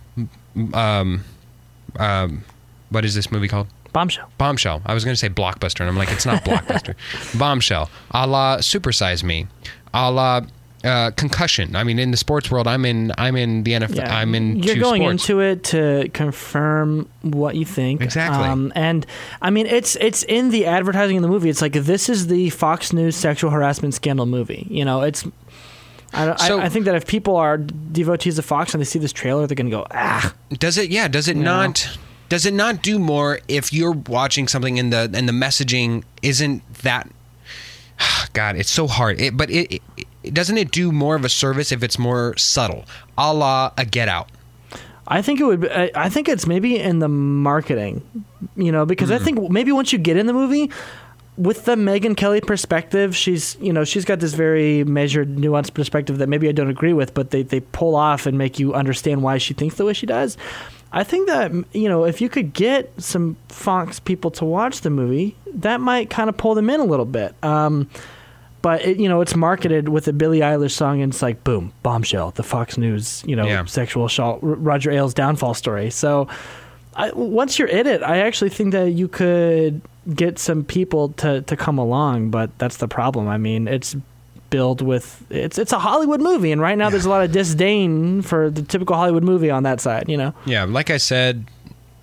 um, um, what is this movie called? Bombshell. Bombshell. I was going to say Blockbuster, and I'm like, it's not Blockbuster. [LAUGHS] Bombshell. A la Supersize Me. A la uh, Concussion. I mean, in the sports world, I'm in. I'm in the NFL. Yeah, I'm in. You're going sports. into it to confirm what you think. Exactly. Um, and I mean, it's it's in the advertising in the movie. It's like this is the Fox News sexual harassment scandal movie. You know, it's. I, So- I, I think that if people are devotees of Fox and they see this trailer, they're going to go, ah, Does it? Yeah. Does it You know? Does it not do more if you're watching something and the and the messaging isn't that? [SIGHS] God, it's so hard. It, but it, it, doesn't it do more of a service if it's more subtle, a la a Get Out. I think it would. Be, I I think it's maybe in the marketing, you know, because I hmm. think maybe once you get in the movie, with the Megyn Kelly perspective, she's you know she's got this very measured, nuanced perspective that maybe I don't agree with, but they they pull off and make you understand why she thinks the way she does. I think that you know if you could get some Fox people to watch the movie, that might kind of pull them in a little bit. Um, but it, you know it's marketed with a Billie Eilish song, and it's like boom, bombshell, the Fox News, you know, Yeah. sexual assault, Roger Ailes' downfall story. So, I, once you're in it, I actually think that you could get some people to to come along. But that's the problem. I mean, it's billed with it's it's a Hollywood movie, and right now there's a lot of disdain for the typical Hollywood movie on that side. You know, Yeah, like I said,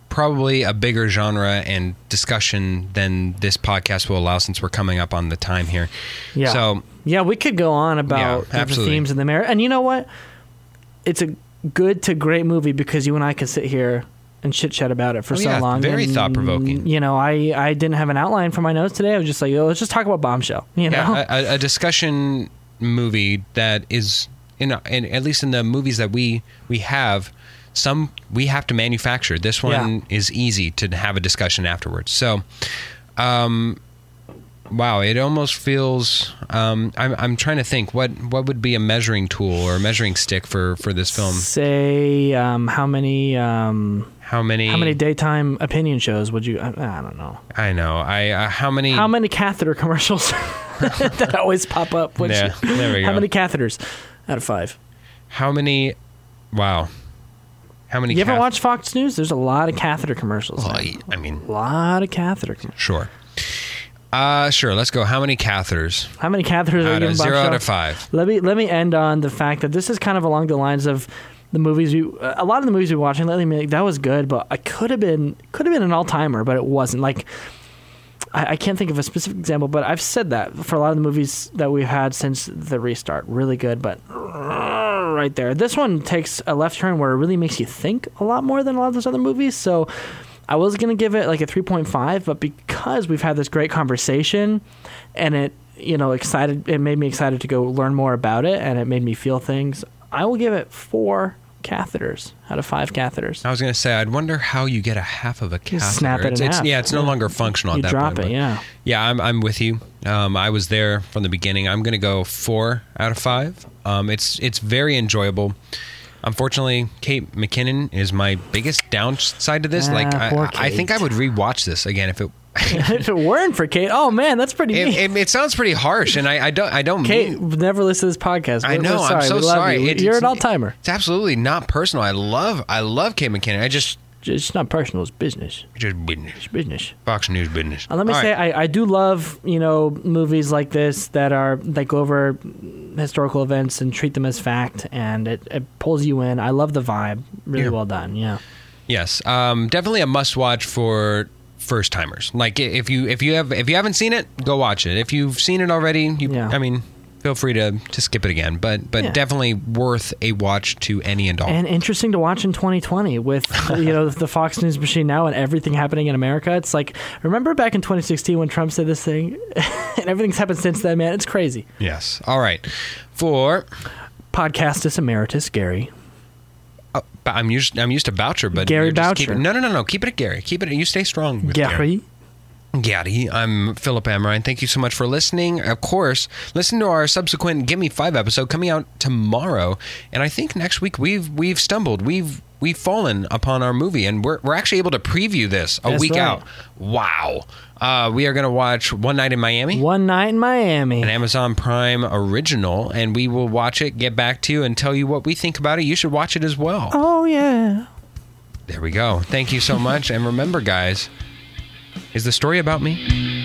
probably a bigger genre and discussion than this podcast will allow since we're coming up on the time here. yeah. So Yeah, we could go on about Yeah, the themes and the merit. And you know what? It's a good to great movie because you and I can sit here and chit chat about it for Oh, so yeah, long. very And, thought-provoking. You know, I I didn't have an outline for my notes today. I was just like, oh, let's just talk about Bombshell. [LAUGHS] You know, yeah, a, a discussion movie that is in, in at least in the movies that we we have some we have to manufacture. This one is easy to have a discussion afterwards. So, um, wow, it almost feels. Um, I'm I'm trying to think what what would be a measuring tool or a measuring stick for for this film. say um, how many um, How many? how many daytime opinion shows would you? I, I don't know. I know. I uh, how many? How many catheter commercials [LAUGHS] [LAUGHS] that always pop up? Which, Yeah, there we go. How many catheters out of five? How many? Wow. How many? You ever cath- watch Fox News? There's a lot of catheter commercials. Well. I- I mean, A lot of catheter commercials. Sure. Uh, sure. Let's go. How many catheters? How many catheters are Out you of zero out of five. Let me let me end on the fact that this is kind of along the lines of the movies we a lot of the movies we were watching lately. Like, that was good, but I could have been could have been an all timer, but it wasn't. Like I, I can't think of a specific example, but I've said that for a lot of the movies that we've had since the restart, really good, but right there. This one takes a left turn where it really makes you think a lot more than a lot of those other movies. So I was gonna give it like a three point five, but because we've had this great conversation and it you know excited it made me excited to go learn more about it and it made me feel things, I will give it four catheters out of five catheters. I was going to say, I'd wonder how you get a half of a catheter. Just snap it in it's, it's- half. Yeah, it's no Yeah. longer functional You at that drop point. it, yeah. Yeah, I'm, I'm with you. Um, I was there from the beginning. I'm going to go four out of five. Um, it's it's very enjoyable. Unfortunately, Kate McKinnon is my biggest downside to this. Ah, like, I, I think I would rewatch this again if it. [LAUGHS] [LAUGHS] if it weren't for Kate, oh man, that's pretty It, it, it sounds pretty harsh, and I, I don't I don't Kate, mean never listened to this podcast. I know. I'm so sorry. You. It- You're an all timer. It's absolutely not personal. I love I love Kate McKinnon. I just It's not personal. It's business. just business. It's business. Fox News business. And let me All say, right. I, I do love you know movies like this that are that go over historical events and treat them as fact, and it, it pulls you in. I love the vibe. Really Yeah. well done. Yeah. yes, um, definitely a must watch for first timers. Like if you if you have if you haven't seen it, go watch it. If you've seen it already, you Yeah. I mean, feel free to, to skip it again. But but Yeah. definitely worth a watch to any and all. and interesting to watch in 2020 with [LAUGHS] you know the Fox News machine now and everything happening in America. It's like remember back in 2016 when Trump said this thing, [LAUGHS] and everything's happened since then. Man, it's crazy. yes. All right. For Podcastus emeritus Gary. uh, I'm used I'm used to Boucher, but Gary you're just no, no, no, no. Keep it at Gary. Keep it. You stay strong. With Gary. Gary, I'm Philip Amrine. Thank you so much for listening. Of course, listen to our subsequent Give Me Five episode coming out tomorrow. And I think next week we've we've stumbled. We've we've fallen upon our movie, and we're we're actually able to preview this a That's week right. out. Wow. Uh, we are going to watch One Night in Miami. One night in Miami. An Amazon Prime original, and we will watch it, get back to you, and tell you what we think about it. You should watch it as well. oh yeah. There we go. Thank you so much. and remember, guys, is the story about me?